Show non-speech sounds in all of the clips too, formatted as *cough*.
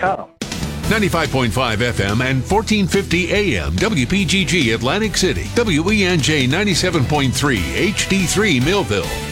come. 95.5 FM and 1450 AM WPGG Atlantic City, WENJ 97.3 HD3 Millville.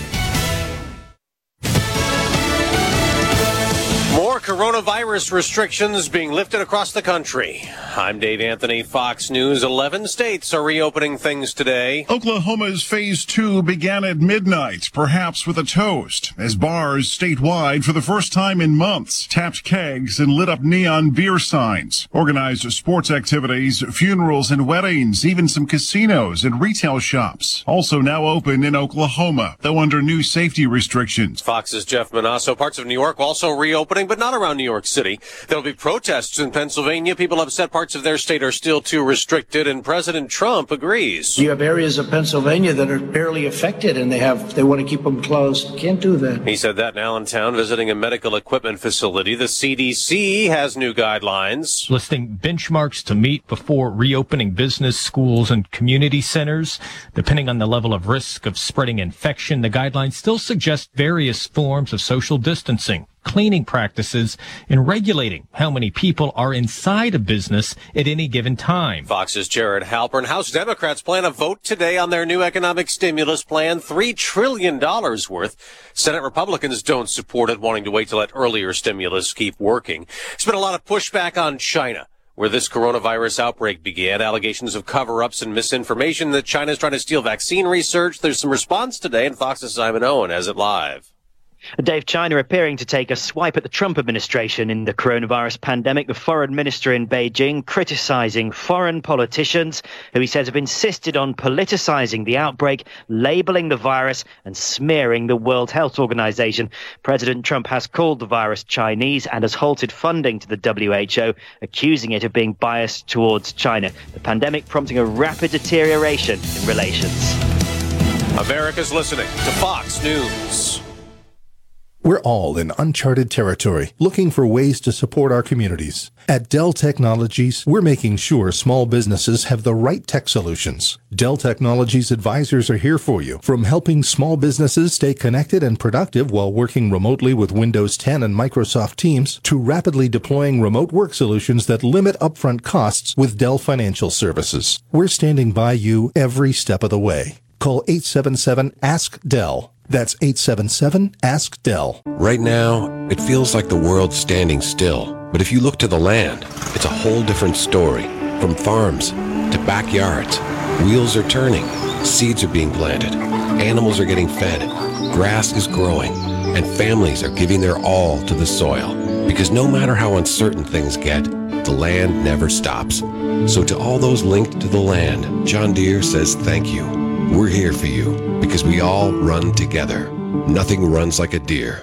Restrictions being lifted across the country. I'm Dave Anthony, Fox News. 11 states are reopening things today. Oklahoma's phase two began at midnight, perhaps with a toast, as bars statewide for the first time in months tapped kegs and lit up neon beer signs, organized sports activities, funerals and weddings, even some casinos and retail shops. Also now open in Oklahoma, though under new safety restrictions. Fox's Jeff Monosso. Parts of New York also reopening, but not around New York City. There'll be protests in Pennsylvania. People upset parts of their state are still too restricted, and President Trump agrees. You have areas of Pennsylvania that are barely affected, and they have they want to keep them closed. Can't do that. He said that in Allentown, visiting a medical equipment facility. The CDC has new guidelines. listing benchmarks to meet before reopening business, schools, and community centers. Depending on the level of risk of spreading infection, the guidelines still suggest various forms of social distancing, cleaning practices, and regulating how many people are inside a business at any given time. Fox's Jared Halpern. House Democrats plan a vote today on their new economic stimulus plan, $3 trillion worth. Senate Republicans don't support it, wanting to wait to let earlier stimulus keep working. There's been a lot of pushback on China. Where this coronavirus outbreak began, allegations of cover ups and misinformation that China's trying to steal vaccine research. There's some response today, and Fox's Simon Owen has it live. Dave, China appearing to take a swipe at the Trump administration in the coronavirus pandemic. The foreign minister in Beijing criticizing foreign politicians who he says have insisted on politicizing the outbreak, labeling the virus, and smearing the World Health Organization. President Trump has called the virus Chinese and has halted funding to the WHO, accusing it of being biased towards China. The pandemic prompting a rapid deterioration in relations. America's listening to Fox News. We're all in uncharted territory, looking for ways to support our communities. At Dell Technologies, we're making sure small businesses have the right tech solutions. Dell Technologies advisors are here for you, from helping small businesses stay connected and productive while working remotely with Windows 10 and Microsoft Teams, to rapidly deploying remote work solutions that limit upfront costs with Dell Financial Services. We're standing by you every step of the way. Call 877 Ask Dell. That's 877 Ask Dell. Right now, it feels like the world's standing still. But if you look to the land, it's a whole different story. From farms to backyards, wheels are turning, seeds are being planted, animals are getting fed, grass is growing, and families are giving their all to the soil. Because no matter how uncertain things get, the land never stops. So to all those linked to the land, John Deere says thank you. We're here for you because we all run together. Nothing runs like a Deere.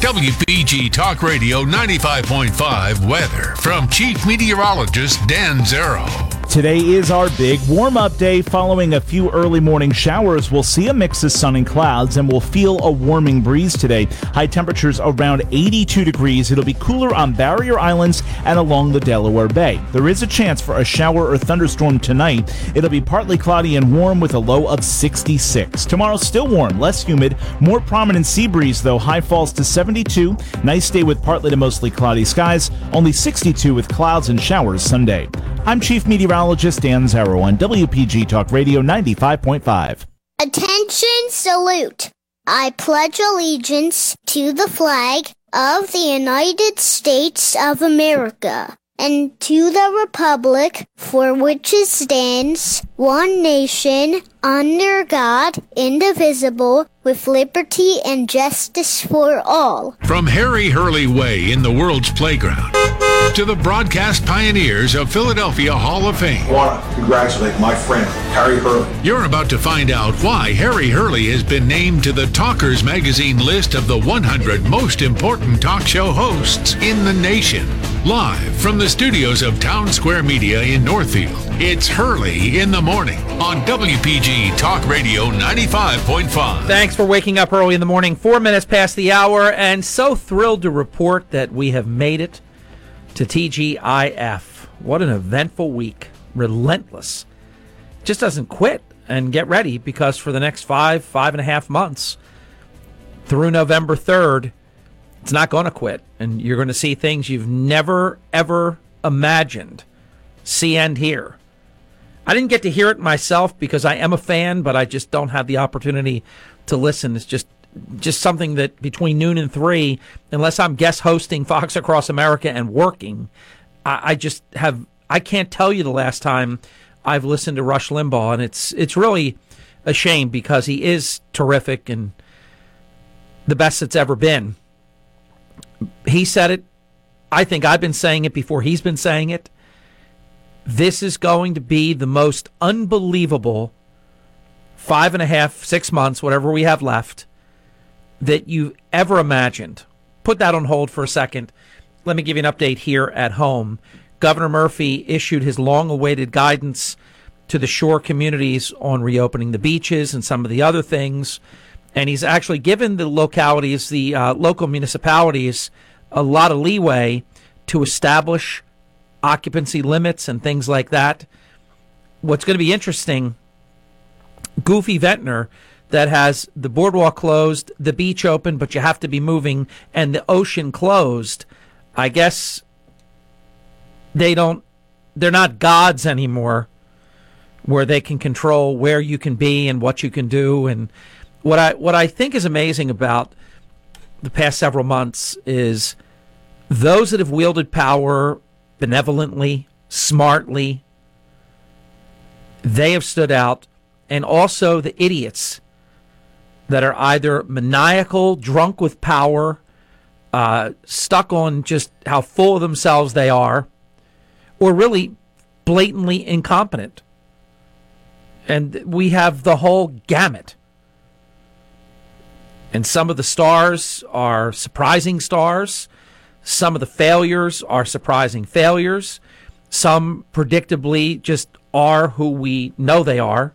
WPG Talk Radio 95.5 weather from Chief Meteorologist Dan Zarrow. Today is our big warm up day. Following a few early morning showers, we'll see a mix of sun and clouds and we'll feel a warming breeze today. High temperatures around 82 degrees. It'll be cooler on barrier islands and along the Delaware Bay. There is a chance for a shower or thunderstorm tonight. It'll be partly cloudy and warm with a low of 66. Tomorrow, still warm, less humid, more prominent sea breeze though. High falls to 72. Nice day with partly to mostly cloudy skies. Only 62 with clouds and showers Sunday. I'm Chief Meteorologist Dan Zarrow on WPG Talk Radio 95.5. Attention, salute. I pledge allegiance to the flag of the United States of America and to the republic for which it stands, one nation, under God, indivisible, with liberty and justice for all. From Harry Hurley Way in the world's playground to the broadcast pioneers of Philadelphia Hall of Fame. I want to congratulate my friend, Harry Hurley. You're about to find out why Harry Hurley has been named to the Talkers Magazine list of the 100 most important talk show hosts in the nation. Live from the studios of Town Square Media in Northfield, it's Hurley in the Morning on WPG Talk Radio 95.5. Thanks for waking up early in the morning, four minutes past the hour, and so thrilled to report that we have made it to TGIF. What an eventful week. Relentless. Just doesn't quit. And get ready because for the next five, five and a half months through November 3rd, It's not going to quit, and you're going to see things you've never ever imagined see and hear. I didn't get to hear it myself because I am a fan, but I just don't have the opportunity to listen. It's just just something that between noon and three, unless I'm guest hosting Fox Across America and working, I, I just have I can't tell you the last time I've listened to Rush Limbaugh, and it's it's really a shame because he is terrific and the best that's ever been. He said it. I think I've been saying it before he's been saying it. This is going to be the most unbelievable five and a half, six months, whatever we have left, that you've ever imagined. Put that on hold for a second. Let me give you an update here at home. Governor Murphy issued his long awaited guidance to the shore communities on reopening the beaches and some of the other things. And he's actually given the localities, the uh, local municipalities, a lot of leeway to establish occupancy limits and things like that. What's going to be interesting, Goofy Ventnor, that has the boardwalk closed, the beach open, but you have to be moving, and the ocean closed. I guess they don't, they're not gods anymore where they can control where you can be and what you can do. And what I, what I think is amazing about the past several months is those that have wielded power benevolently, smartly, they have stood out, and also the idiots that are either maniacal, drunk with power, uh, stuck on just how full of themselves they are, or really blatantly incompetent. And we have the whole gamut. And some of the stars are surprising stars. Some of the failures are surprising failures. Some predictably just are who we know they are,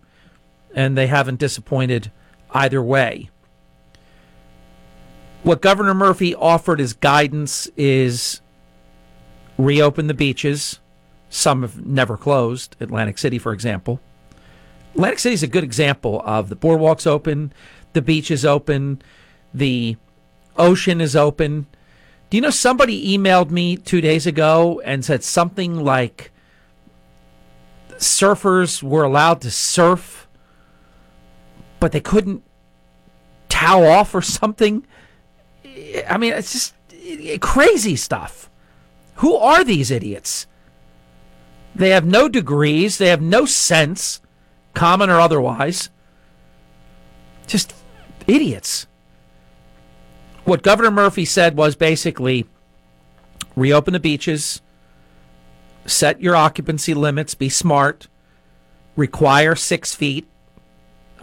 and they haven't disappointed either way. What Governor Murphy offered as guidance is reopen the beaches. Some have never closed, Atlantic City, for example. Atlantic City is a good example of the boardwalks open, the beach is open, the ocean is open. Do you know somebody emailed me two days ago and said something like surfers were allowed to surf, but they couldn't tow off or something? I mean, it's just crazy stuff. Who are these idiots? They have no degrees, they have no sense, common or otherwise. Just idiots. What Governor Murphy said was basically reopen the beaches, set your occupancy limits, be smart, require six feet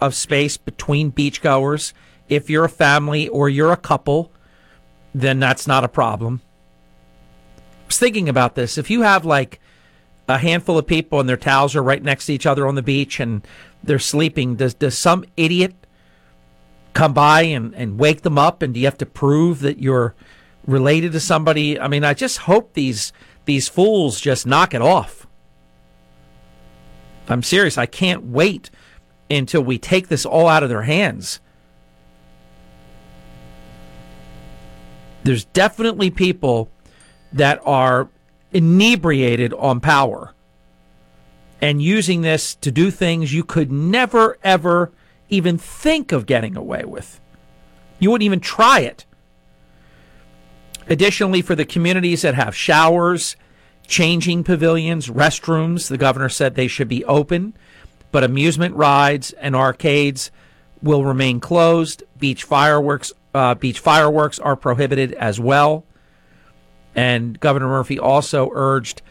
of space between beachgoers. If you're a family or you're a couple, then that's not a problem. I was thinking about this. If you have like a handful of people and their towels are right next to each other on the beach and they're sleeping, does does some idiot come by and, and wake them up and do you have to prove that you're related to somebody? I mean, I just hope these these fools just knock it off. I'm serious. I can't wait until we take this all out of their hands. There's definitely people that are inebriated on power and using this to do things you could never, ever even think of getting away with. You wouldn't even try it. Additionally, for the communities that have showers, changing pavilions, restrooms, the governor said they should be open, but amusement rides and arcades will remain closed. Beach fireworks, uh, beach fireworks are prohibited as well. And Governor Murphy also urged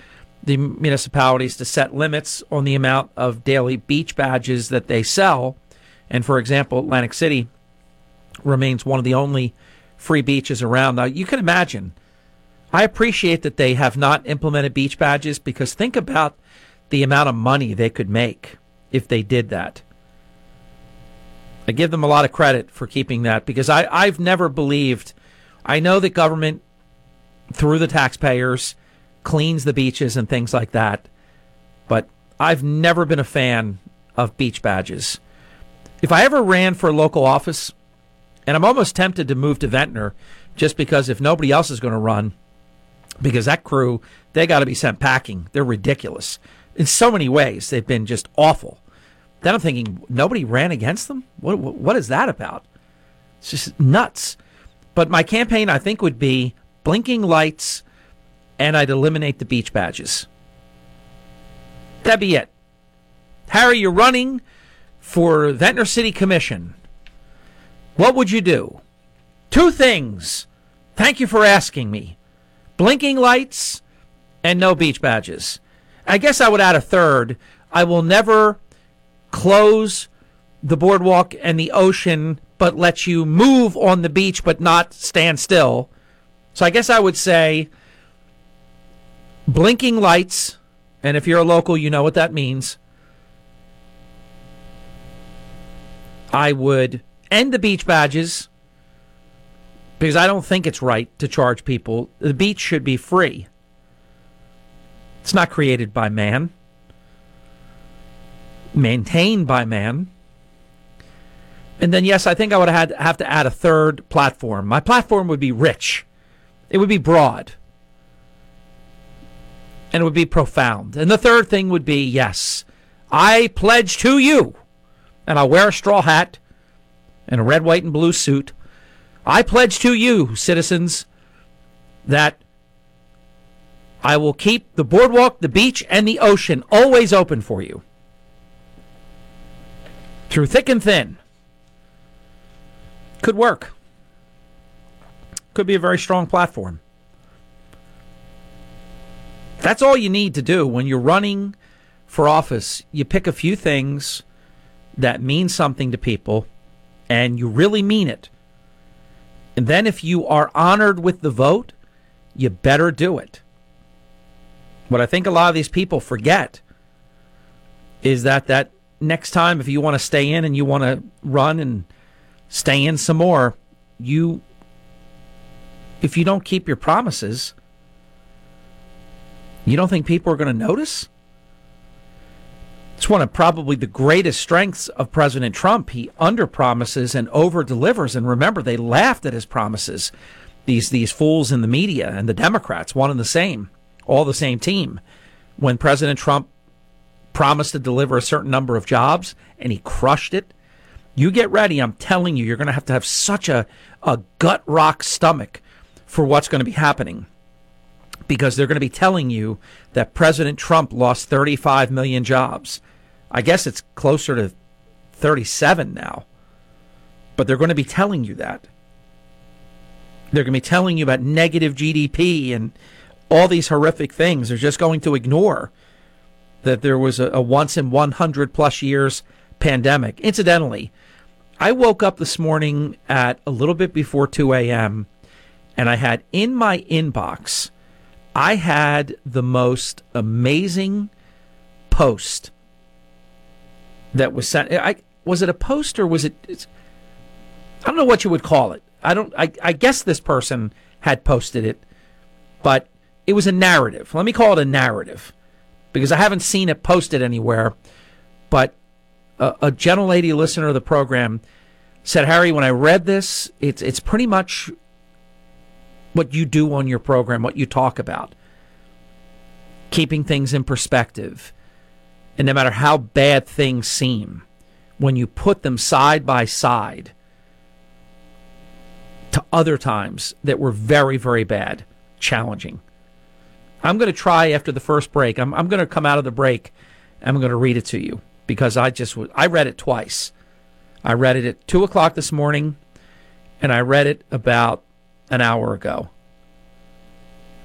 the municipalities to set limits on the amount of daily beach badges that they sell. And for example, Atlantic City remains one of the only free beaches around. Now, you can imagine, I appreciate that they have not implemented beach badges because think about the amount of money they could make if they did that. I give them a lot of credit for keeping that because I, I've never believed, I know that government through the taxpayers, cleans the beaches and things like that. But I've never been a fan of beach badges. If I ever ran for a local office, and I'm almost tempted to move to Ventnor just because if nobody else is going to run, because that crew, they got to be sent packing. They're ridiculous. In so many ways, they've been just awful. Then I'm thinking, nobody ran against them? What, what, is that about? It's just nuts. But my campaign, I think, would be blinking lights, and I'd eliminate the beach badges. That'd be it. Harry, you're running for Ventnor City Commission. What would you do? Two things. Thank you for asking me. Blinking lights and no beach badges. I guess I would add a third. I will never close the boardwalk and the ocean, but let you move on the beach but not stand still. So I guess I would say blinking lights, and if you're a local, you know what that means. I would end the beach badges because I don't think it's right to charge people. The beach should be free. It's not created by man, maintained by man. And then, yes, I think I would have, had, have to add a third platform. My platform would be rich, it would be broad, and it would be profound. And the third thing would be yes, I pledge to you, and I'll wear a straw hat and a red, white, and blue suit. I pledge to you, citizens, that I will keep the boardwalk, the beach, and the ocean always open for you. Through thick and thin. Could work. Could be a very strong platform. That's all you need to do when you're running for office. You pick a few things that means something to people and you really mean it. And then if you are honored with the vote, you better do it. What I think a lot of these people forget is that that next time if you want to stay in and you want to run and stay in some more, you if you don't keep your promises, you don't think people are going to notice? It's one of probably the greatest strengths of President Trump. He underpromises and over-delivers. And remember, they laughed at his promises. These these fools in the media and the Democrats, one and the same, all the same team. When President Trump promised to deliver a certain number of jobs and he crushed it, you get ready. I'm telling you, you're going to have to have such a, a gut rock stomach for what's going to be happening because they're going to be telling you that President Trump lost 35 million jobs. I guess it's closer to 37 now. But they're going to be telling you that. They're going to be telling you about negative GDP and all these horrific things. They're just going to ignore that there was a, a once in 100 plus years pandemic. Incidentally, I woke up this morning at a little bit before 2 a.m. and I had in my inbox, I had the most amazing post that was sent. I was it a post or was it? I don't know what you would call it. I don't. I, I guess this person had posted it, but it was a narrative. Let me call it a narrative because I haven't seen it posted anywhere. But a, a gentle lady listener of the program said, "Harry, when I read this, it's it's pretty much what you do on your program, what you talk about, keeping things in perspective." And no matter how bad things seem, when you put them side by side to other times that were very, very bad, challenging. I'm going to try after the first break. I'm, I'm going to come out of the break. I'm going to read it to you because I just I read it twice. I read it at two o'clock this morning, and I read it about an hour ago.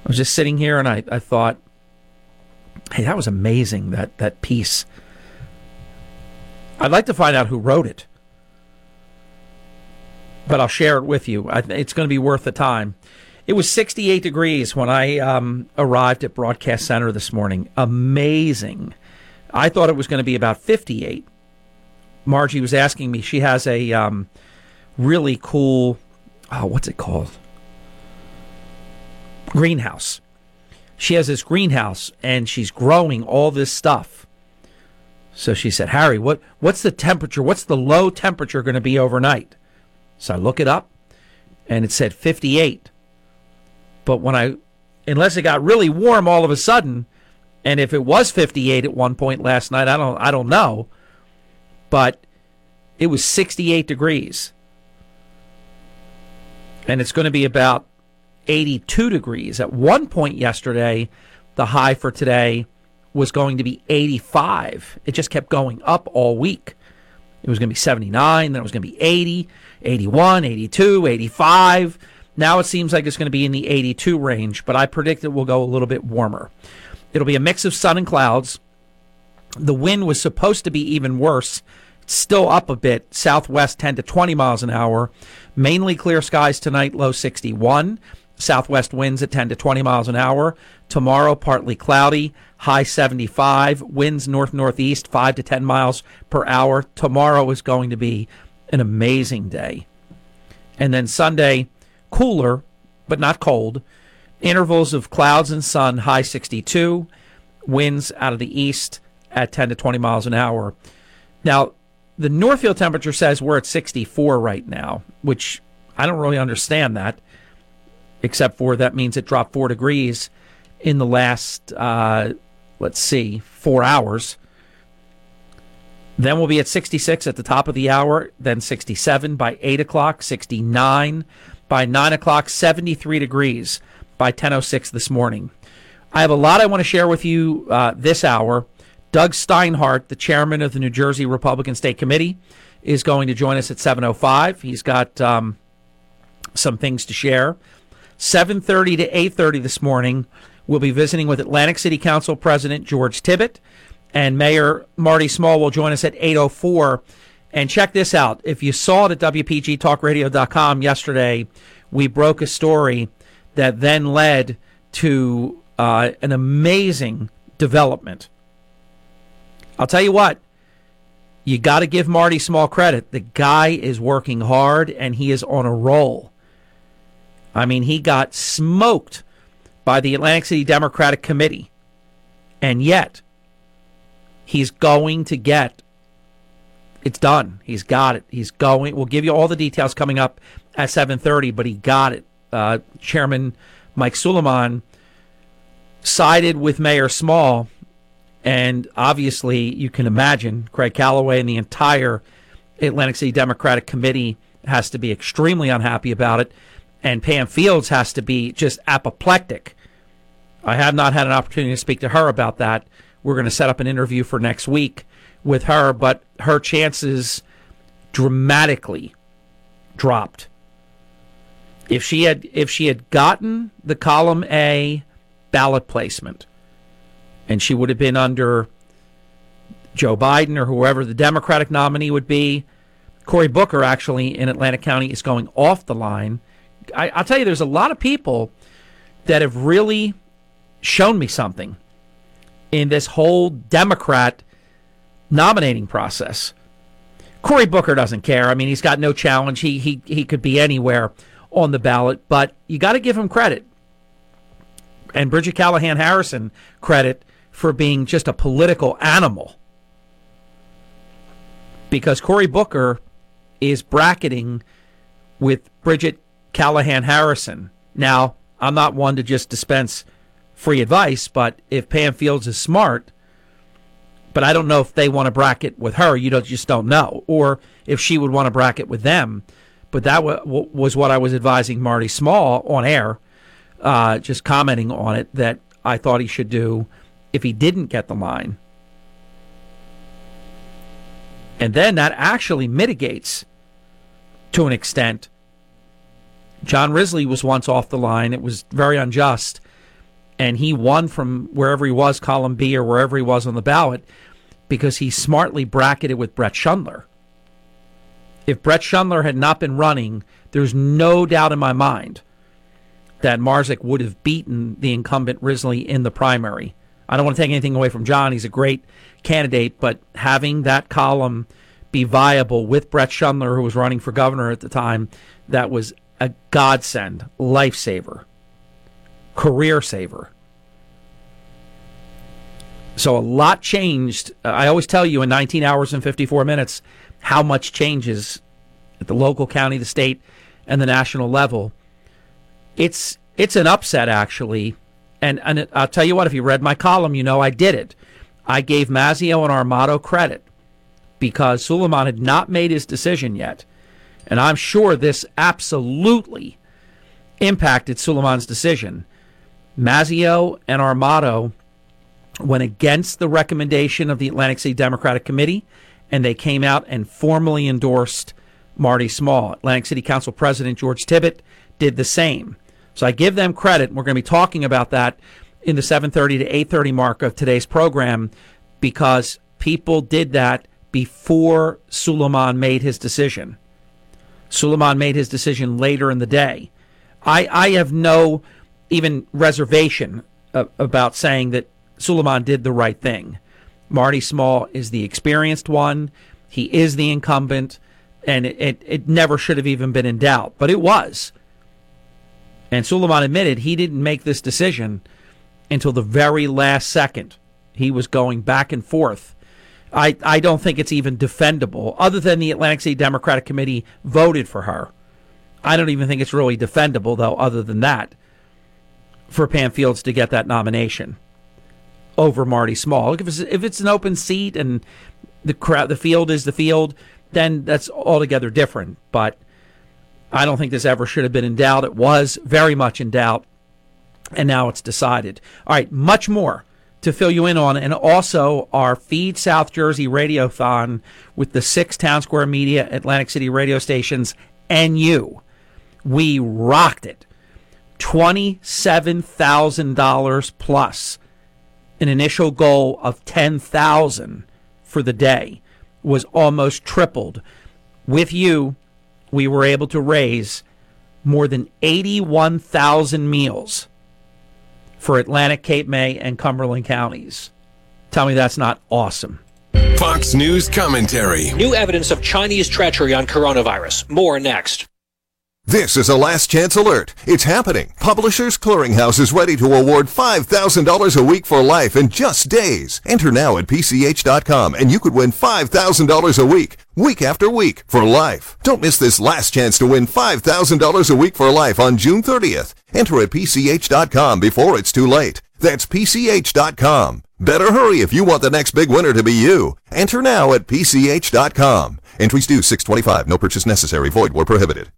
I was just sitting here and I, I thought, Hey, that was amazing, that, that piece. I'd like to find out who wrote it, but I'll share it with you. I, it's going to be worth the time. It was 68 degrees when I um, arrived at Broadcast Center this morning. Amazing. I thought it was going to be about 58. Margie was asking me, she has a um, really cool, oh, what's it called? Greenhouse she has this greenhouse and she's growing all this stuff. So she said, Harry, what, what's the temperature? What's the low temperature going to be overnight? So I look it up. and it said 58. But when I, unless it got really warm all of a sudden, and if it was 58 at one point last night, I don't, I don't know. But it was 68 degrees, and it's going to be about 82 degrees. At one point yesterday, the high for today was going to be 85. It just kept going up all week. It was going to be 79, then it was going to be 80, 81, 82, 85. Now it seems like it's going to be in the 82 range, but I predict it will go a little bit warmer. It'll be a mix of sun and clouds. The wind was supposed to be even worse. It's still up a bit, southwest 10 to 20 miles an hour. Mainly clear skies tonight, low 61. Southwest winds at 10 to 20 miles an hour. Tomorrow, partly cloudy, high 75. Winds north northeast, 5 to 10 miles per hour. Tomorrow is going to be an amazing day. And then Sunday, cooler, but not cold. Intervals of clouds and sun, high 62. Winds out of the east at 10 to 20 miles an hour. Now, the Northfield temperature says we're at 64 right now, which I don't really understand that except for that means it dropped four degrees in the last, uh, let's see, four hours. Then we'll be at 66 at the top of the hour, then 67 by 8 o'clock, 69 by 9 o'clock, 73 degrees by 10.06 this morning. I have a lot I want to share with you uh, this hour. Doug Steinhardt, the chairman of the New Jersey Republican State Committee, is going to join us at 7.05. He's got um, some things to share. 7:30 to 8:30 this morning, we'll be visiting with Atlantic City Council President George Tibbitt, and Mayor Marty Small will join us at 8:04. And check this out: if you saw it at WPGTalkRadio.com yesterday, we broke a story that then led to uh, an amazing development. I'll tell you what. You got to give Marty Small credit. The guy is working hard and he is on a roll. I mean, he got smoked by the Atlantic City Democratic Committee. And yet, he's going to get it's done. He's got it. He's going. We'll give you all the details coming up at 7:30, but he got it. Uh, Chairman Mike Suleiman sided with Mayor Small, and obviously, you can imagine Craig Callaway and the entire Atlantic City Democratic Committee has to be extremely unhappy about it and Pam Fields has to be just apoplectic. I have not had an opportunity to speak to her about that. We're going to set up an interview for next week with her, but her chances dramatically dropped. If she had if she had gotten the column A ballot placement and she would have been under Joe Biden or whoever the Democratic nominee would be, Cory Booker actually in Atlantic County is going off the line I, I'll tell you, there's a lot of people that have really shown me something in this whole Democrat nominating process. Cory Booker doesn't care. I mean, he's got no challenge. He he he could be anywhere on the ballot, but you got to give him credit. And Brigid Callahan Harrison credit for being just a political animal. Because Cory Booker is bracketing with Brigid Callahan Harrison. Now, I'm not one to just dispense free advice, but if Pam Fields is smart, but I don't know if they want to bracket with her. You don't just don't know, or if she would want to bracket with them. But that w- was what I was advising Marty Small on air, uh, just commenting on it that I thought he should do if he didn't get the line. And then that actually mitigates to an extent John Risley was once off the line. It was very unjust. And he won from wherever he was, column B or wherever he was on the ballot, because he smartly bracketed with Bret Schundler. If Bret Schundler had not been running, there's no doubt in my mind that Marzik would have beaten the incumbent Risley in the primary. I don't want to take anything away from John. He's a great candidate, but having that column be viable with Bret Schundler, who was running for governor at the time, that was a godsend, lifesaver, career saver. So a lot changed. I always tell you in 19 hours and 54 minutes how much changes at the local, county, the state, and the national level. It's it's an upset actually, and and I'll tell you what. If you read my column, you know I did it. I gave Mazzeo and Armato credit because Suleiman had not made his decision yet, and I'm sure this absolutely impacted Suleiman's decision. Mazzeo and Armato went against the recommendation of the Atlantic City Democratic Committee, and they came out and formally endorsed Marty Small. Atlantic City Council President George Tibbitt did the same. So I give them credit. We're going to be talking about that in the 7:30 to 8:30 mark of today's program because people did that before Suleiman made his decision. Suleiman made his decision later in the day. I, I have no even reservation uh, about saying that Suleiman did the right thing. Marty Small is the experienced one. He is the incumbent, and it, it, it never should have even been in doubt, but it was. And Suleiman admitted he didn't make this decision until the very last second. He was going back and forth. I, I don't think it's even defendable, other than the Atlantic City Democratic Committee voted for her. I don't even think it's really defendable, though, other than that, for Pam Fields to get that nomination over Marty Small. If it's, if it's an open seat and the crowd, the field is the field, then that's altogether different. But I don't think this ever should have been in doubt. It was very much in doubt, and now it's decided. All right, much more to fill you in on, and also our Feed South Jersey Radiothon with the six Town Square Media Atlantic City radio stations and you. We rocked it. $27,000 plus an initial goal of 10,000 for the day was almost tripled. With you, we were able to raise more than 81,000 meals for Atlantic, Cape May, and Cumberland counties. Tell me that's not awesome. Fox News commentary. New evidence of Chinese treachery on coronavirus. More next. This is a last chance alert. It's happening. Publishers Clearinghouse is ready to award $5,000 a week for life in just days. Enter now at PCH.com and you could win $5,000 a week, week after week, for life. Don't miss this last chance to win $5,000 a week for life on June 30th. Enter at PCH.com before it's too late. That's PCH.com. Better hurry if you want the next big winner to be you. Enter now at PCH.com. Entries due 625. No purchase necessary. Void where prohibited.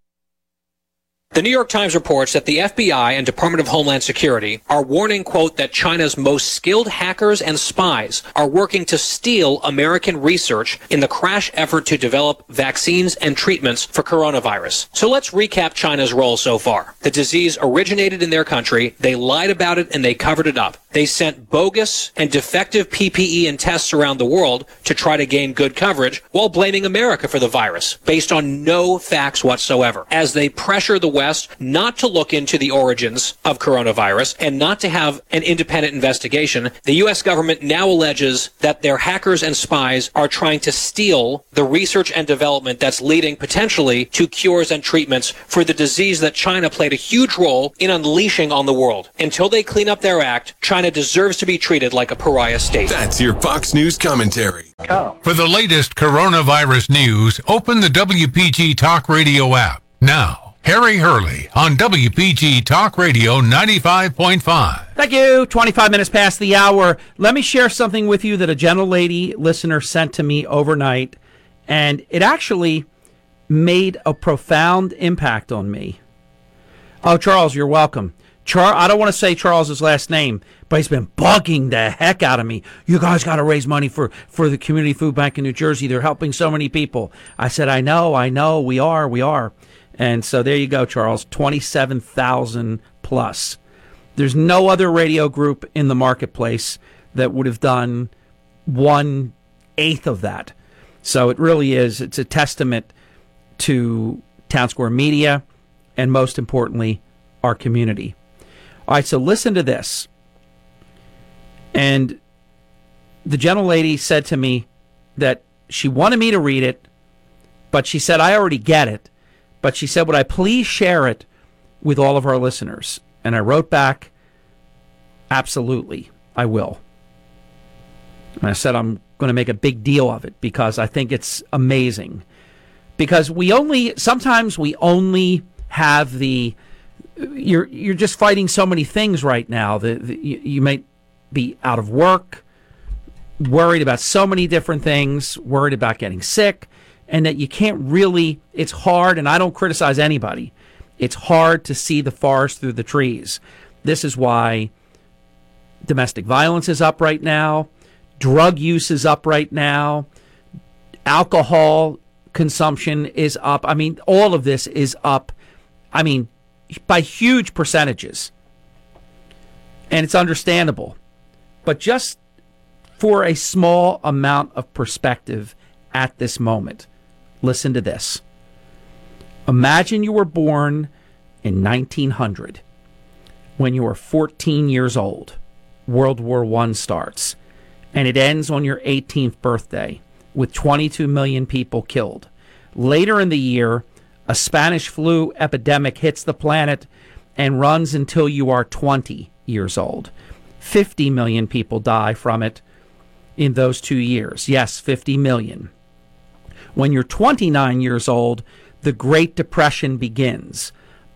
The New York Times reports that the FBI and Department of Homeland Security are warning, quote, that China's most skilled hackers and spies are working to steal American research in the crash effort to develop vaccines and treatments for coronavirus. So let's recap China's role so far. The disease originated in their country. They lied about it and they covered it up. They sent bogus and defective PPE and tests around the world to try to gain good coverage while blaming America for the virus based on no facts whatsoever. As they pressure the West not to look into the origins of coronavirus and not to have an independent investigation, the U.S. government now alleges that their hackers and spies are trying to steal the research and development that's leading potentially to cures and treatments for the disease that China played a huge role in unleashing on the world. Until they clean up their act, China deserves to be treated like a pariah state. That's your Fox News commentary. For the latest coronavirus news, open the WPG Talk Radio app now. Harry Hurley on WPG Talk Radio 95.5. Thank you. 25 minutes past the hour. Let me share something with you that a gentle lady listener sent to me overnight, and it actually made a profound impact on me. Oh, Charles, you're welcome. Char- I don't want to say Charles's last name, but he's been bugging the heck out of me. You guys got to raise money for, for the Community Food Bank in New Jersey. They're helping so many people. I said, I know, I know, we are, we are. And so there you go, Charles, 27,000 plus. There's no other radio group in the marketplace that would have done one eighth of that. So it really is, it's a testament to Town Square Media and most importantly, our community. All right, so listen to this. And the gentle lady said to me that she wanted me to read it, but she said, I already get it. But she said, Would I please share it with all of our listeners? And I wrote back, Absolutely, I will. And I said, I'm going to make a big deal of it because I think it's amazing. Because we only, sometimes we only have the you're you're just fighting so many things right now that, you, you may be out of work, worried about so many different things, worried about getting sick, and that you can't really. It's hard, and I don't criticize anybody. It's hard to see the forest through the trees. This is why domestic violence is up right now, drug use is up right now, alcohol consumption is up. I mean, all of this is up. I mean, by huge percentages. And it's understandable. But just for a small amount of perspective at this moment, listen to this. Imagine you were born in 1900 when you were 14 years old. World War I starts, and it ends on your 18th birthday with 22 million people killed. Later in the year, a Spanish flu epidemic hits the planet and runs until you are 20 years old. 50 million people die from it in those two years. Yes, 50 million. When you're 29 years old, the Great Depression begins.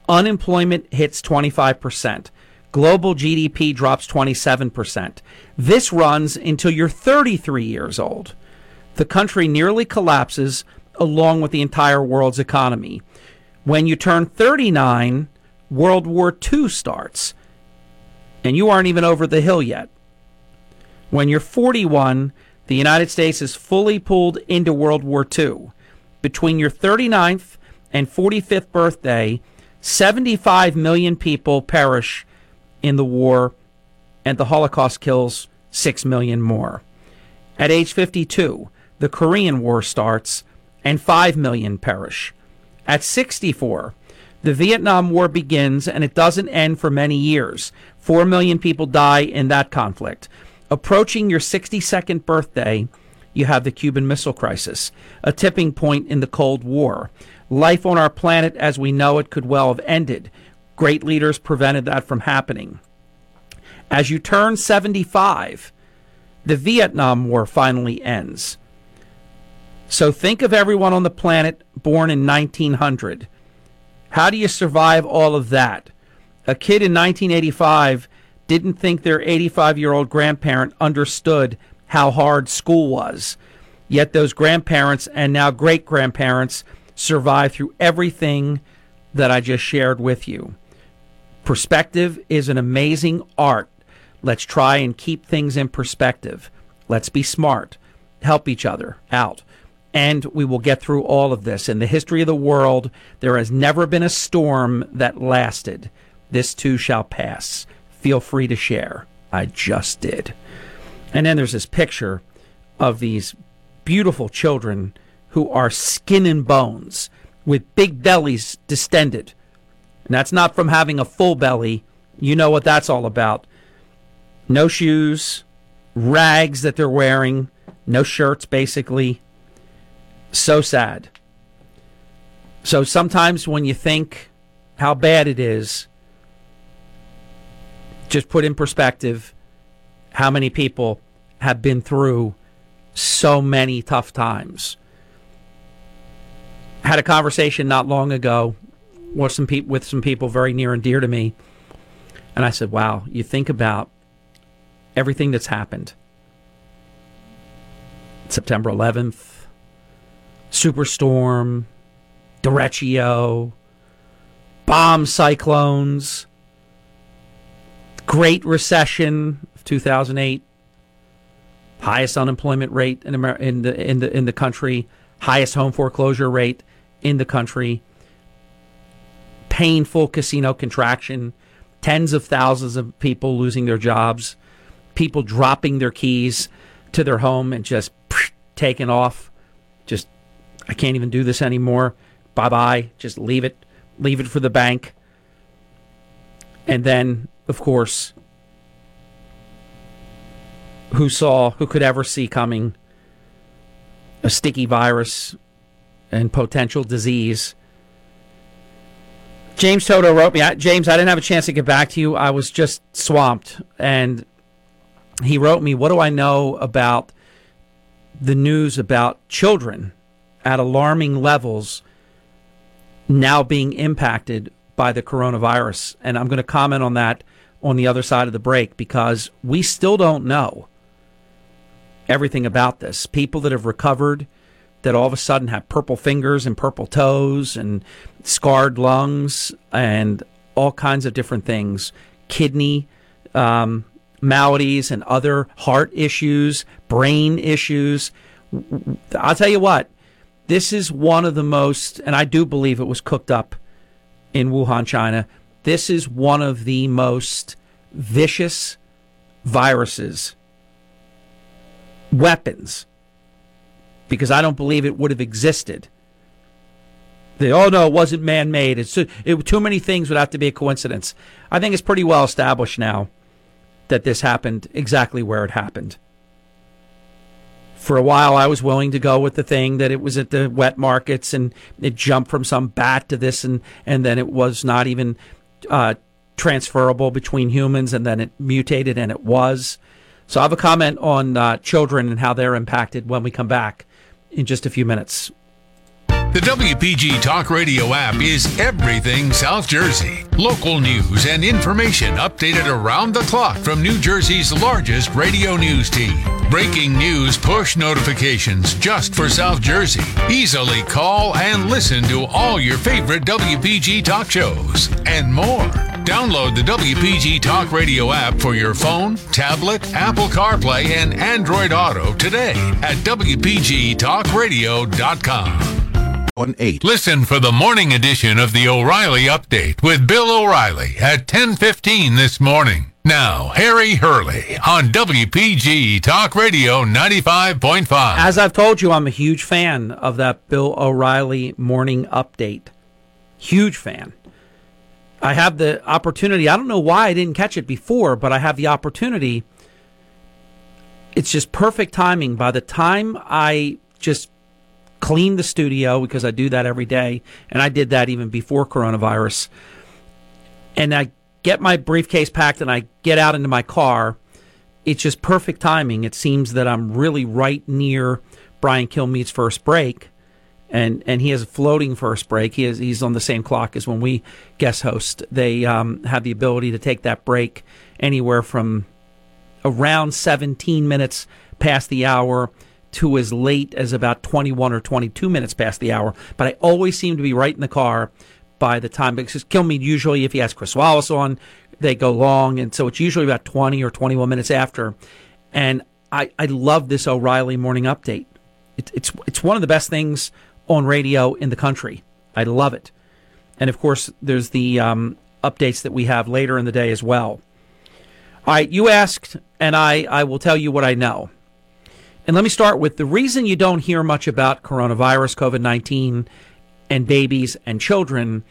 Unemployment hits 25%. Global GDP drops 27%. This runs until you're 33 years old. The country nearly collapses along with the entire world's economy. When you turn 39, World War II starts, and you aren't even over the hill yet. When you're 41, the United States is fully pulled into World War II. Between your 39th and 45th birthday, 75 million people perish in the war, and the Holocaust kills 6 million more. At age 52, the Korean War starts, and 5 million perish. At 64, the Vietnam War begins, and it doesn't end for many years. 4 million people die in that conflict. Approaching your 62nd birthday, you have the Cuban Missile Crisis, a tipping point in the Cold War. Life on our planet as we know it could well have ended. Great leaders prevented that from happening. As you turn 75, the Vietnam War finally ends. So think of everyone on the planet born in 1900. How do you survive all of that? A kid in 1985 didn't think their 85 year old grandparent understood how hard school was. Yet those grandparents and now great grandparents survived through everything that I just shared with you. Perspective is an amazing art. Let's try and keep things in perspective. Let's be smart, help each other out. And we will get through all of this. In the history of the world, there has never been a storm that lasted. This too shall pass. Feel free to share. I just did. And then there's this picture of these beautiful children who are skin and bones with big bellies distended and that's not from having a full belly. You know what that's all about. No shoes, rags that they're wearing, no shirts, basically. So sad. So sometimes when you think how bad it is, just put in perspective how many people have been through so many tough times. Had a conversation not long ago with some people with some people very near and dear to me, and I said, "Wow, you think about everything that's happened. September 11th, superstorm, derecho, bomb cyclones, Great Recession of 2008, highest unemployment rate in, Amer- in the in the in the country, highest home foreclosure rate in the country." painful casino contraction, tens of thousands of people losing their jobs, people dropping their keys to their home and just *sniffs* taking off. Just, I can't even do this anymore. Bye bye. Just leave it. Leave it for the bank. And then, of course, who saw, who could ever see coming a sticky virus and potential disease James Toto wrote me. James, I didn't have a chance to get back to you. I was just swamped. And he wrote me, What do I know about the news about children at alarming levels now being impacted by the coronavirus. And I'm going to comment on that on the other side of the break because we still don't know everything about this. People that have recovered that all of a sudden have purple fingers and purple toes and scarred lungs and all kinds of different things, kidney um, maladies and other heart issues, brain issues. I'll tell you what, this is one of the most, and I do believe it was cooked up in Wuhan, China. This is one of the most vicious viruses, weapons, because I don't believe it would have existed. They, oh no, it wasn't man made. It's it, too many things would have to be a coincidence. I think it's pretty well established now that this happened exactly where it happened. For a while, I was willing to go with the thing that it was at the wet markets and it jumped from some bat to this, and, and then it was not even uh, transferable between humans, and then it mutated and it was. So I have a comment on uh, children and how they're impacted when we come back in just a few minutes. The WPG Talk Radio app is everything South Jersey. Local news and information updated around the clock from New Jersey's largest radio news team. Breaking news push notifications just for South Jersey. Easily call and listen to all your favorite WPG talk shows and more. Download the WPG Talk Radio app for your phone, tablet, Apple CarPlay, and Android Auto today at WPGTalkRadio.com 8. Listen for the morning edition of the O'Reilly Update with Bill O'Reilly at 10:15 this morning. Now, Harry Hurley on WPG Talk Radio 95.5. As I've told you, I'm a huge fan of that Bill O'Reilly morning update. Huge fan. I have the opportunity. I don't know why I didn't catch it before, but I have the opportunity. It's just perfect timing. By the time I just clean the studio because I do that every day, and I did that even before coronavirus. And I get my briefcase packed and I get out into my car. It's just perfect timing. It seems that I'm really right near Brian Kilmeade's first break, and and he has a floating first break. He is he's on the same clock as when we guest host. They um, have the ability to take that break anywhere from around 17 minutes past the hour to as late as about 21 or 22 minutes past the hour. But I always seem to be right in the car by the time because Kilmeade usually, if he has Chris Wallace on, they go long, and so it's usually about 20 or 21 minutes after. And I, I love this O'Reilly morning update. It, it's it's one of the best things on radio in the country. I love it. And of course, there's the um, updates that we have later in the day as well. All right, you asked, and I, I will tell you what I know. And let me start with the reason you don't hear much about coronavirus, COVID 19, and babies and children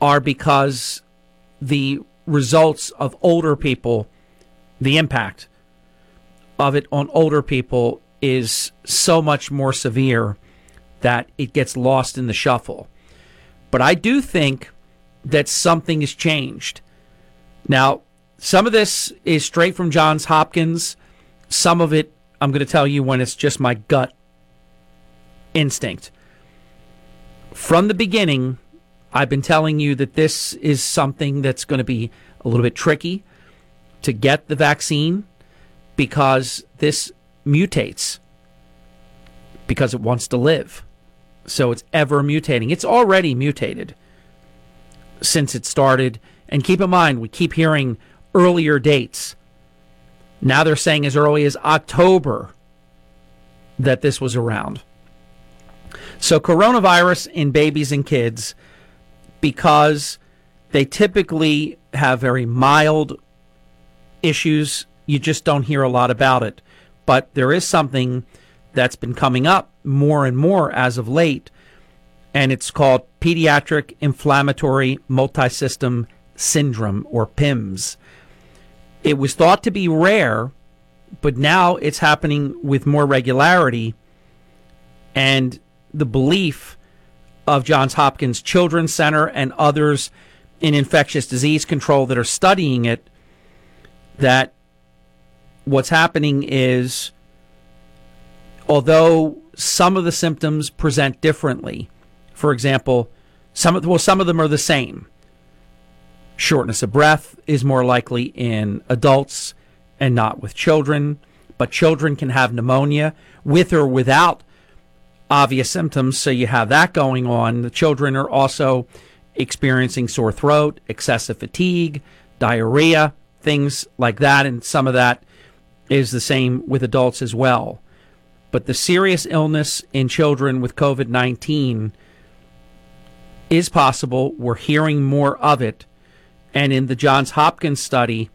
are because the results of older people, the impact of it on older people is so much more severe that it gets lost in the shuffle. But I do think that something has changed. Now, some of this is straight from Johns Hopkins. Some of it I'm going to tell you when it's just my gut instinct. From the beginning, I've been telling you that this is something that's going to be a little bit tricky to get the vaccine because this mutates because it wants to live. So it's ever mutating. It's already mutated since it started. And keep in mind, we keep hearing earlier dates now they're saying as early as October that this was around. So, coronavirus in babies and kids, because they typically have very mild issues, you just don't hear a lot about it. But there is something that's been coming up more and more as of late, and it's called pediatric inflammatory multisystem syndrome, or PIMS. It was thought to be rare, but now it's happening with more regularity. And the belief of Johns Hopkins Children's Center and others in infectious disease control that are studying it that what's happening is although some of the symptoms present differently, for example, Some of well, some of them are the same. Shortness of breath is more likely in adults and not with children, but children can have pneumonia with or without obvious symptoms. So you have that going on. The children are also experiencing sore throat, excessive fatigue, diarrhea, things like that. And some of that is the same with adults as well. But the serious illness in children with COVID 19 is possible. We're hearing more of it. And in the Johns Hopkins study,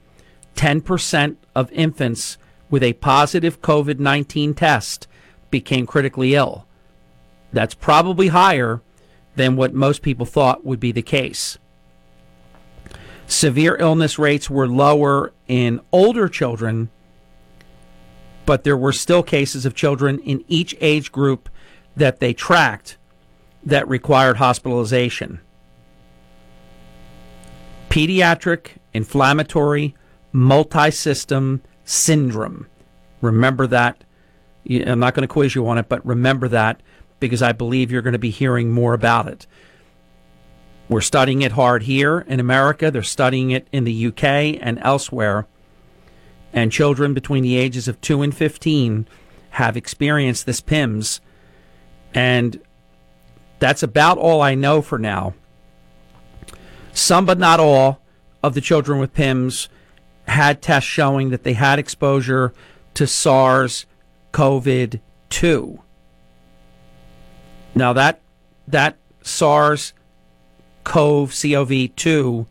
10% of infants with a positive COVID 19 test became critically ill. That's probably higher than what most people thought would be the case. Severe illness rates were lower in older children, but there were still cases of children in each age group that they tracked that required hospitalization. Pediatric inflammatory multisystem syndrome. Remember that. I'm not going to quiz you on it, but remember that because I believe you're going to be hearing more about it. We're studying it hard here in America. They're studying it in the UK and elsewhere. And children between the ages of 2 and 15 have experienced this PIMS. And that's about all I know for now. Some, but not all, of the children with PIMS had tests showing that they had exposure to SARS CoV 2. Now, that, that SARS CoV, CoV2,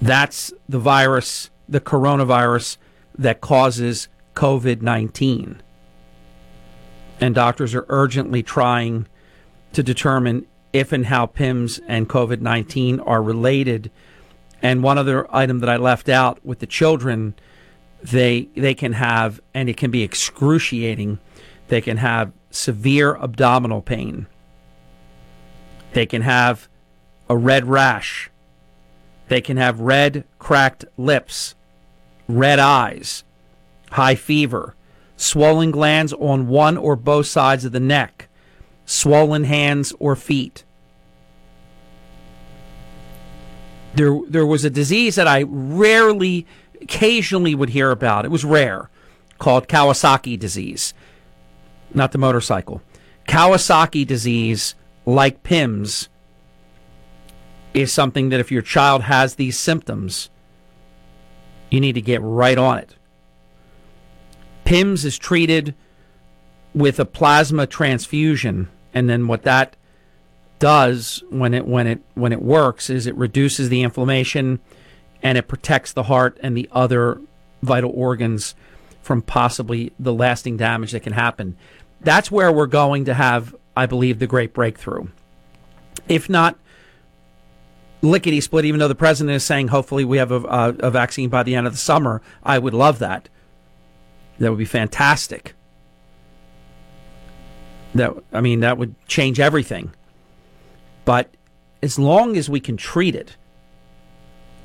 that's the virus, the coronavirus that causes COVID 19. And doctors are urgently trying to determine if and how PIMS and COVID 19 are related. And one other item that I left out with the children, they, they can have, and it can be excruciating, they can have severe abdominal pain. They can have a red rash. They can have red, cracked lips, red eyes, high fever, swollen glands on one or both sides of the neck, swollen hands or feet. There, there was a disease that I rarely, occasionally would hear about. It was rare, called Kawasaki disease, not the motorcycle. Kawasaki disease, like PIMS, is something that if your child has these symptoms, you need to get right on it. PIMS is treated with a plasma transfusion, and then what that does when it when it when it works is it reduces the inflammation and it protects the heart and the other vital organs from possibly the lasting damage that can happen. That's where we're going to have, I believe, the great breakthrough. If not lickety split, even though the president is saying hopefully we have a, a, a vaccine by the end of the summer, I would love that. That would be fantastic. That I mean, that would change everything. But as long as we can treat it,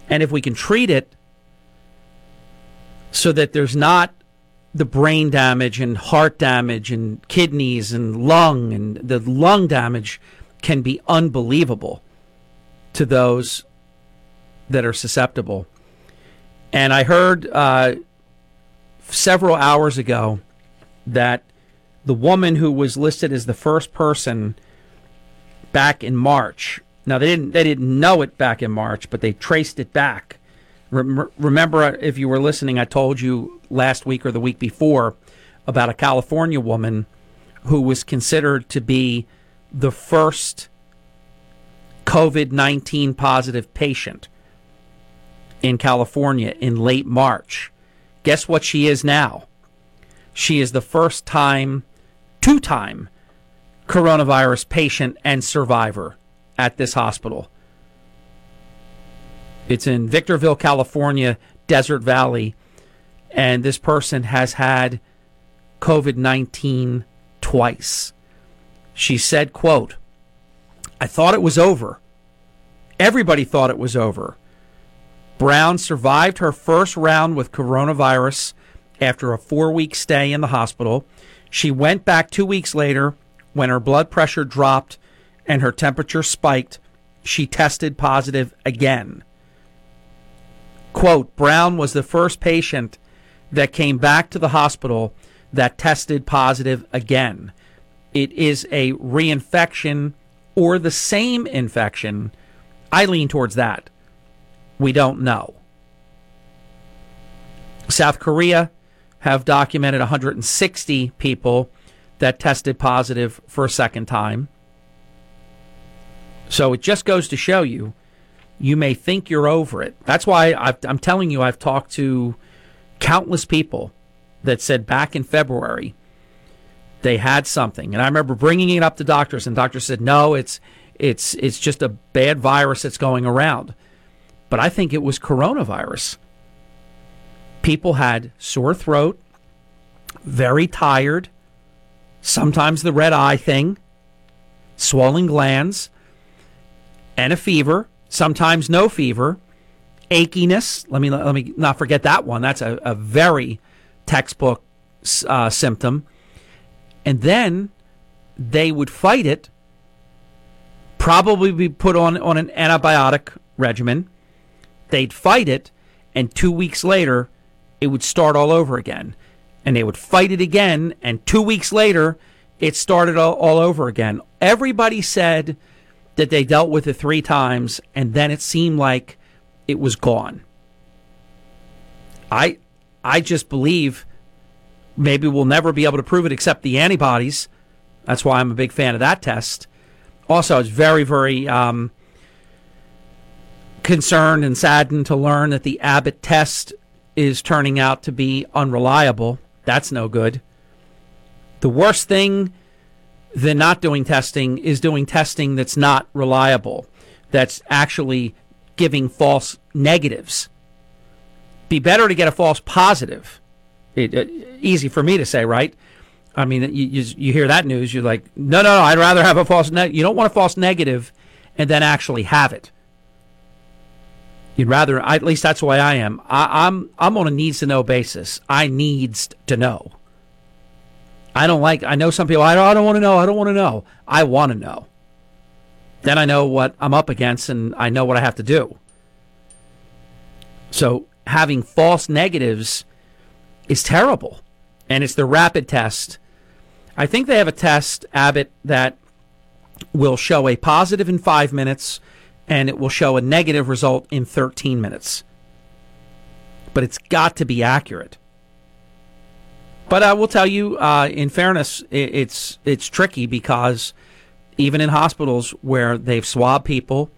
and if we can treat it so that there's not the brain damage and heart damage and kidneys and lung, and the lung damage can be unbelievable to those that are susceptible. And I heard uh, several hours ago that the woman who was listed as the first person back in March. Now they didn't they didn't know it back in March, but they traced it back. Rem- remember, if you were listening, I told you last week or the week before about a California woman who was considered to be the first COVID 19 positive patient in California in late March. Guess what she is now? She is the first time, two time coronavirus patient and survivor at this hospital. It's in Victorville, California, Desert Valley, and this person has had COVID 19 twice. She said, quote, I thought it was over. Everybody thought it was over. Brown survived her first round with coronavirus after a four week stay in the hospital. She went back two weeks later when her blood pressure dropped and her temperature spiked, she tested positive again. Quote Brown was the first patient that came back to the hospital that tested positive again. It is a reinfection or the same infection. I lean towards that. We don't know. South Korea have documented 160 people that tested positive for a second time. So it just goes to show you, you may think you're over it. That's why i am telling you, I've talked to countless people that said back in February they had something, and I remember bringing it up to doctors, and doctors said, "No, it's it's it's just a bad virus that's going around." But I think it was coronavirus. People had sore throat, very tired, sometimes the red eye thing, swollen glands, and a fever, sometimes no fever, achiness. Let me let me not forget that one. That's a, a very textbook uh, symptom. And then they would fight it, probably be put on, on an antibiotic regimen. They'd fight it, and two weeks later, it would start all over again. And they would fight it again, and two weeks later, it started all, all over again. Everybody said that they dealt with it three times, and then it seemed like it was gone. I I just believe maybe we'll never be able to prove it except the antibodies. That's why I'm a big fan of that test. Also, I was very, very um, concerned and saddened to learn that the Abbott test is turning out to be unreliable. That's no good. The worst thing than not doing testing is doing testing that's not reliable, that's actually giving false negatives. Be better to get a false positive. It, it, easy for me to say, right? I mean, you, you, you hear that news, you're like, no, no, no, I'd rather have a false negative. You don't want a false negative and then actually have it. You'd rather, at least that's the way I am. I, I'm I'm on a needs to know basis. I needs to know. I don't like. I know some people. I don't, I don't want to know. I don't want to know. I want to know. Then I know what I'm up against, and I know what I have to do. So having false negatives is terrible, and it's the rapid test. I think they have a test, Abbott, that will show a positive in five minutes and it will show a negative result in 13 minutes. But it's got to be accurate. But I will tell you, uh, in fairness, it's it's tricky because even in hospitals where they've swabbed people,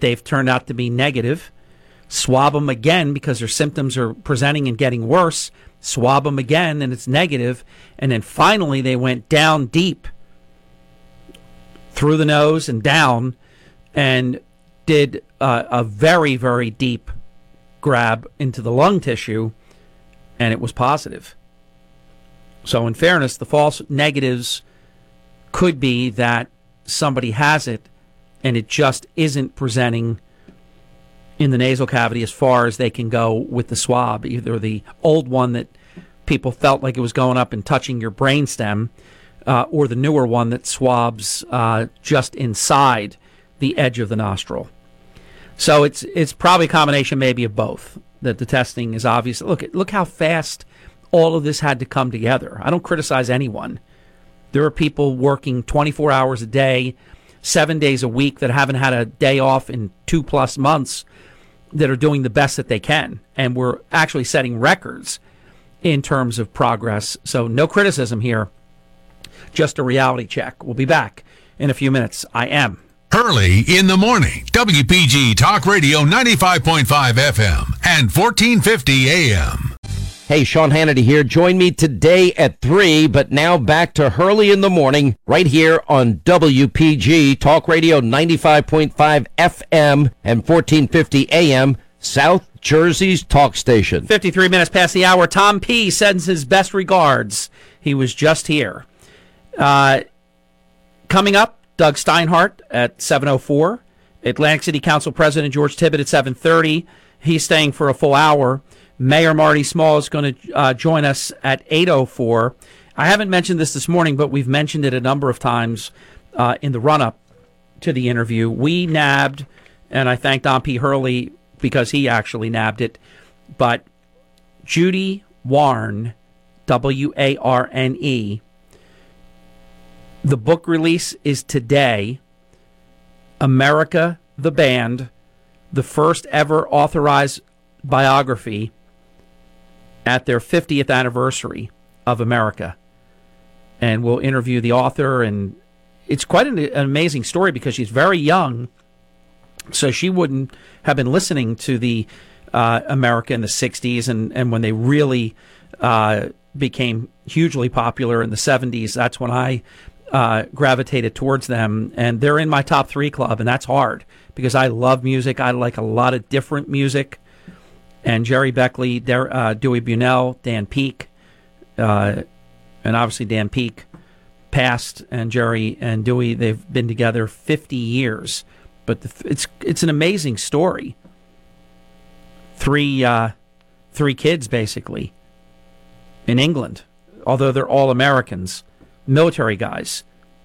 they've turned out to be negative. Swab them again because their symptoms are presenting and getting worse. Swab them again and it's negative, and then finally they went down deep through the nose and down, and did uh, a very, very deep grab into the lung tissue, and it was positive. So, in fairness, the false negatives could be that somebody has it and it just isn't presenting in the nasal cavity as far as they can go with the swab, either the old one that people felt like it was going up and touching your brainstem, uh, or the newer one that swabs uh, just inside the edge of the nostril. So it's it's probably a combination maybe of both. That the testing is obvious. Look look how fast all of this had to come together. I don't criticize anyone. There are people working 24 hours a day, 7 days a week that haven't had a day off in 2 plus months that are doing the best that they can and we're actually setting records in terms of progress. So no criticism here. Just a reality check. We'll be back in a few minutes. I am Hurley in the morning. WPG Talk Radio 95.5 FM and 1450 AM. Hey, Sean Hannity here. Join me today at 3, but now back to Hurley in the morning right here on WPG Talk Radio 95.5 FM and 1450 AM, South Jersey's talk station. 53 minutes past the hour. Tom P. sends his best regards. He was just here. Uh, coming up, Doug Steinhardt at 7:04. Atlantic City Council President George Tibbitt at 7:30. He's staying for a full hour. Mayor Marty Small is going to uh, join us at 8:04. I haven't mentioned this this morning, but we've mentioned it a number of times uh, in the run-up to the interview. We nabbed, and I thank Don P. Hurley because he actually nabbed it. But Judy Warne, W A R N E, the book release is today. America, the band, the first ever authorized biography at their 50th anniversary of America. And we'll interview the author. And it's quite an, an amazing story because she's very young. So she wouldn't have been listening to the uh, America in the 60s and, and when they really uh, became hugely popular in the 70s. That's when I uh, gravitated towards them, and they're in my top three club, and that's hard because I love music. I like a lot of different music. And Gerry Beckley, Der- uh, Dewey Bunnell, Dan Peek, uh, and obviously Dan Peek passed, and Jerry and Dewey, they've been together 50 years. But the, it's it's an amazing story. Three uh, three kids basically in England, although they're all Americans military guys,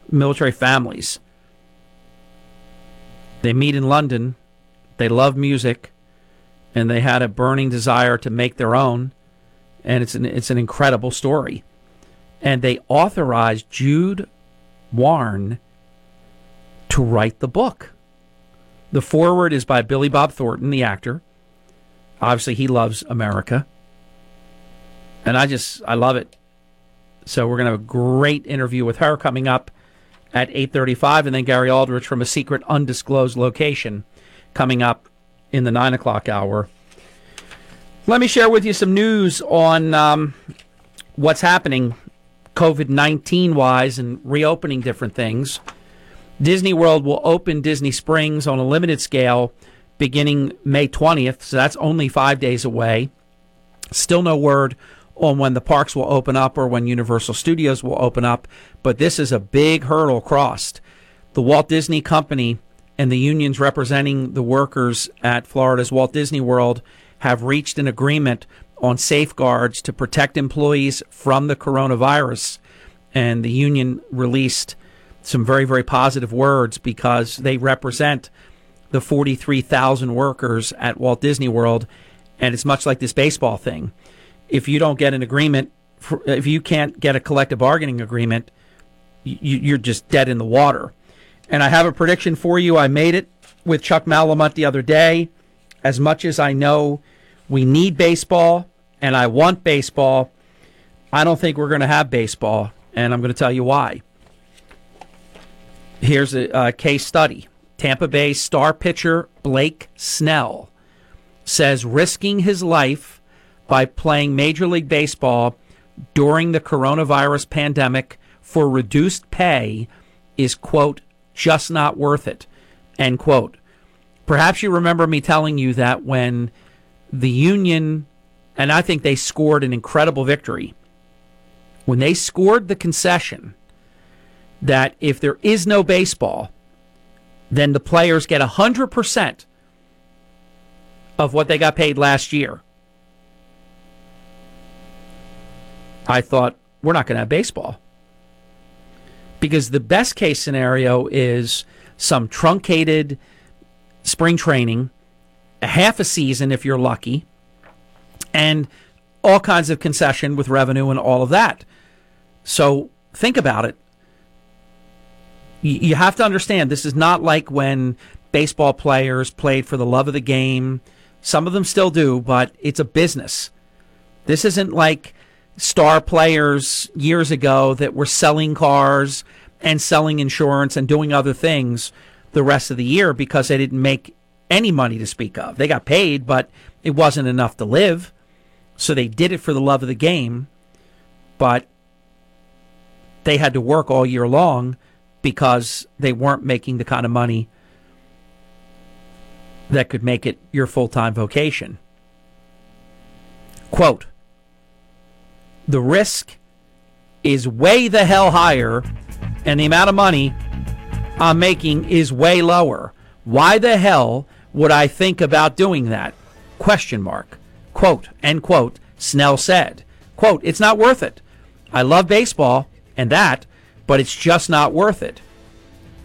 military families. They meet in London. They love music, and they had a burning desire to make their own. And it's an it's an incredible story. And they authorized Jude Warne to write the book. The foreword is by Billy Bob Thornton, the actor. Obviously, he loves America. And I just, I love it. So we're going to have a great interview with her coming up at 8.35 and then Gary Aldrich from a secret undisclosed location coming up in the 9 o'clock hour. Let me share with you some news on um, what's happening COVID 19 wise and reopening different things. Disney World will open Disney Springs on a limited scale beginning May 20th, so that's only five days away. Still no word on when the parks will open up or when Universal Studios will open up, but this is a big hurdle crossed. The Walt Disney Company and the unions representing the workers at Florida's Walt Disney World have reached an agreement on safeguards to protect employees from the coronavirus. And the union released some very, very positive words because they represent the 43,000 workers at Walt Disney World. And it's much like this baseball thing if you don't get an agreement, for, if you can't get a collective bargaining agreement, you, you're just dead in the water. And I have a prediction for you. I made it with Chuck Malamut the other day. As much as I know we need baseball and I want baseball, I don't think we're going to have baseball. And I'm going to tell you why. Here's a, a case study Tampa Bay star pitcher Blake Snell says risking his life by playing Major League Baseball during the coronavirus pandemic for reduced pay is, quote, just not worth it, end quote. Perhaps you remember me telling you that when the union, and I think they scored an incredible victory, when they scored the concession that if there is no baseball, then the players get 100% of what they got paid last year. I thought, we're not going to have baseball. Because the best case scenario is some truncated spring training, a half a season if you're lucky, and all kinds of concession with revenue and all of that. So think about it. You have to understand this is not like when baseball players played for the love of the game. Some of them still do, but it's a business. This isn't like star players years ago that were selling cars and selling insurance and doing other things the rest of the year because they didn't make any money to speak of. They got paid, but it wasn't enough to live. So they did it for the love of the game, but they had to work all year long because they weren't making the kind of money that could make it your full time vocation. Quote the risk is way the hell higher and the amount of money I'm making is way lower. Why the hell would I think about doing that? Question mark. Quote, end quote, Snell said. Quote, it's not worth it. I love baseball and that, but it's just not worth it.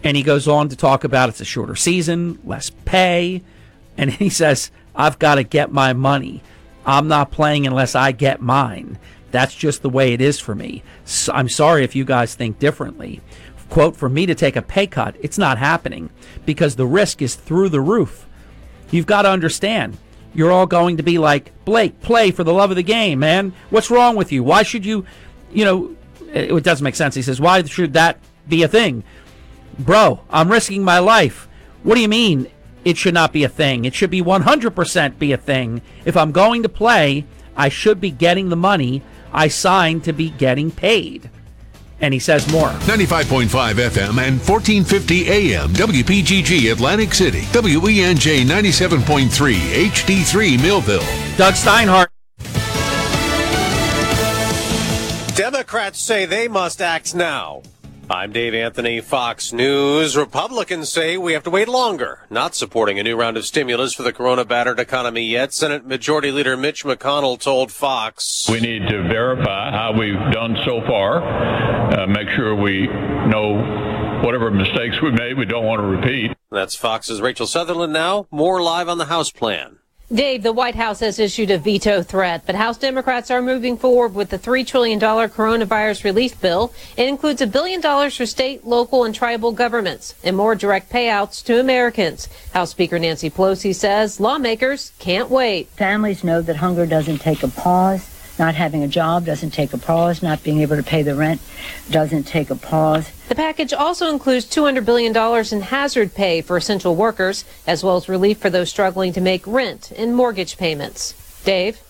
And he goes on to talk about it's a shorter season, less pay. And *laughs* he says, I've got to get my money. I'm not playing unless I get mine. That's just the way it is for me. So I'm sorry if you guys think differently. Quote, for me to take a pay cut, it's not happening because the risk is through the roof. You've got to understand. You're all going to be like, Blake, play for the love of the game, man. What's wrong with you? Why should you, you know, it, it doesn't make sense. He says, why should that be a thing? Bro, I'm risking my life. What do you mean it should not be a thing? It should be 100% be a thing. If I'm going to play, I should be getting the money I signed to be getting paid. And he says more. 95.5 FM and 1450 AM WPGG Atlantic City. WENJ 97.3 HD3 Millville. Doug Steinhardt. Democrats say they must act now. I'm Dave Anthony, Fox News. Republicans say we have to wait longer, not supporting a new round of stimulus for the corona battered economy yet. Senate Majority Leader Mitch McConnell told Fox. We need to verify how we've done so far, uh, make sure we know whatever mistakes we made, we don't want to repeat. That's Fox's Rachel Sutherland now. More live on the House plan. Dave, the White House has issued a veto threat, but House Democrats are moving forward with the $3 trillion coronavirus relief bill. It includes a billion dollars for state, local, and tribal governments and more direct payouts to Americans. House Speaker Nancy Pelosi says lawmakers can't wait. Families know that hunger doesn't take a pause. Not having a job doesn't take a pause. Not being able to pay the rent doesn't take a pause. The package also includes $200 billion in hazard pay for essential workers, as well as relief for those struggling to make rent and mortgage payments. Dave?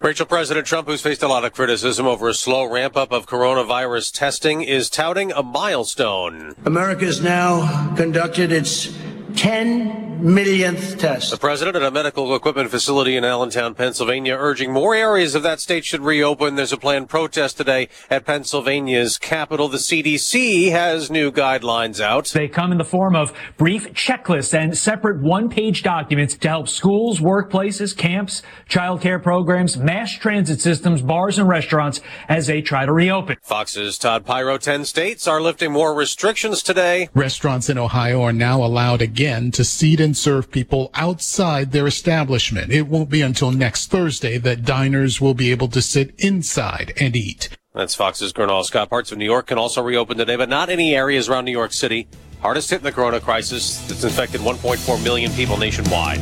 Rachel, President Trump, who's faced a lot of criticism over a slow ramp up of coronavirus testing, is touting a milestone. America has now conducted its 10 millionth test. The president at a medical equipment facility in Allentown, Pennsylvania, urging more areas of that state should reopen. There's a planned protest today at Pennsylvania's capital. The CDC has new guidelines out. They come in the form of brief checklists and separate one-page documents to help schools, workplaces, camps, childcare programs, mass transit systems, bars, and restaurants as they try to reopen. Fox's Todd Piro, 10 states are lifting more restrictions today. Restaurants in Ohio are now allowed again to seat and serve people outside their establishment. It won't be until next Thursday that diners will be able to sit inside and eat. That's Fox's Gernal Scott. Parts of New York can also reopen today, but not any areas around New York City. Hardest hit in the corona crisis that's infected 1.4 million people nationwide.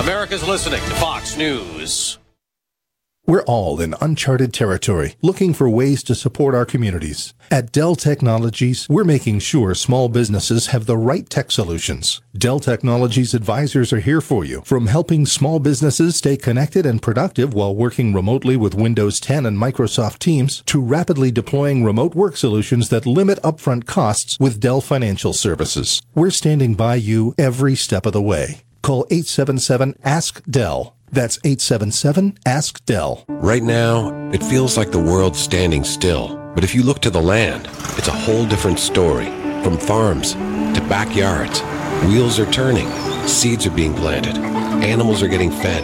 America's listening to Fox News. We're all in uncharted territory, looking for ways to support our communities. At Dell Technologies, we're making sure small businesses have the right tech solutions. Dell Technologies advisors are here for you, from helping small businesses stay connected and productive while working remotely with Windows 10 and Microsoft Teams, to rapidly deploying remote work solutions that limit upfront costs with Dell Financial Services. We're standing by you every step of the way. Call 877 Ask Dell. That's 877 Ask Dell. Right now, it feels like the world's standing still. But if you look to the land, it's a whole different story. From farms to backyards, wheels are turning, seeds are being planted, animals are getting fed,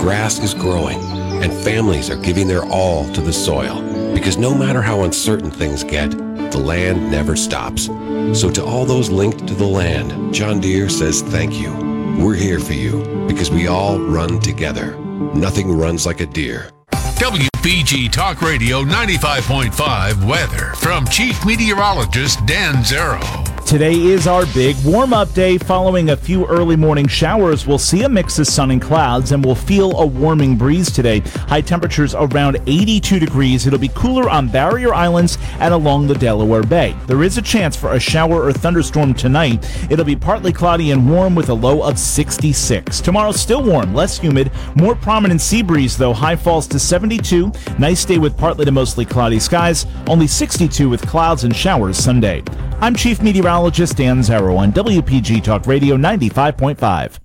grass is growing, and families are giving their all to the soil. Because no matter how uncertain things get, the land never stops. So to all those linked to the land, John Deere says thank you. We're here for you because we all run together. Nothing runs like a Deere. WPG Talk Radio 95.5 weather from Chief Meteorologist Dan Zarrow. Today is our big warm up day. Following a few early morning showers, we'll see a mix of sun and clouds and we'll feel a warming breeze today. High temperatures around 82 degrees. It'll be cooler on barrier islands and along the Delaware Bay. There is a chance for a shower or thunderstorm tonight. It'll be partly cloudy and warm with a low of 66. Tomorrow, still warm, less humid, more prominent sea breeze though. High falls to 72. Nice day with partly to mostly cloudy skies. Only 62 with clouds and showers Sunday. I'm Chief Meteorologist Dan Zarrow on WPG Talk Radio 95.5.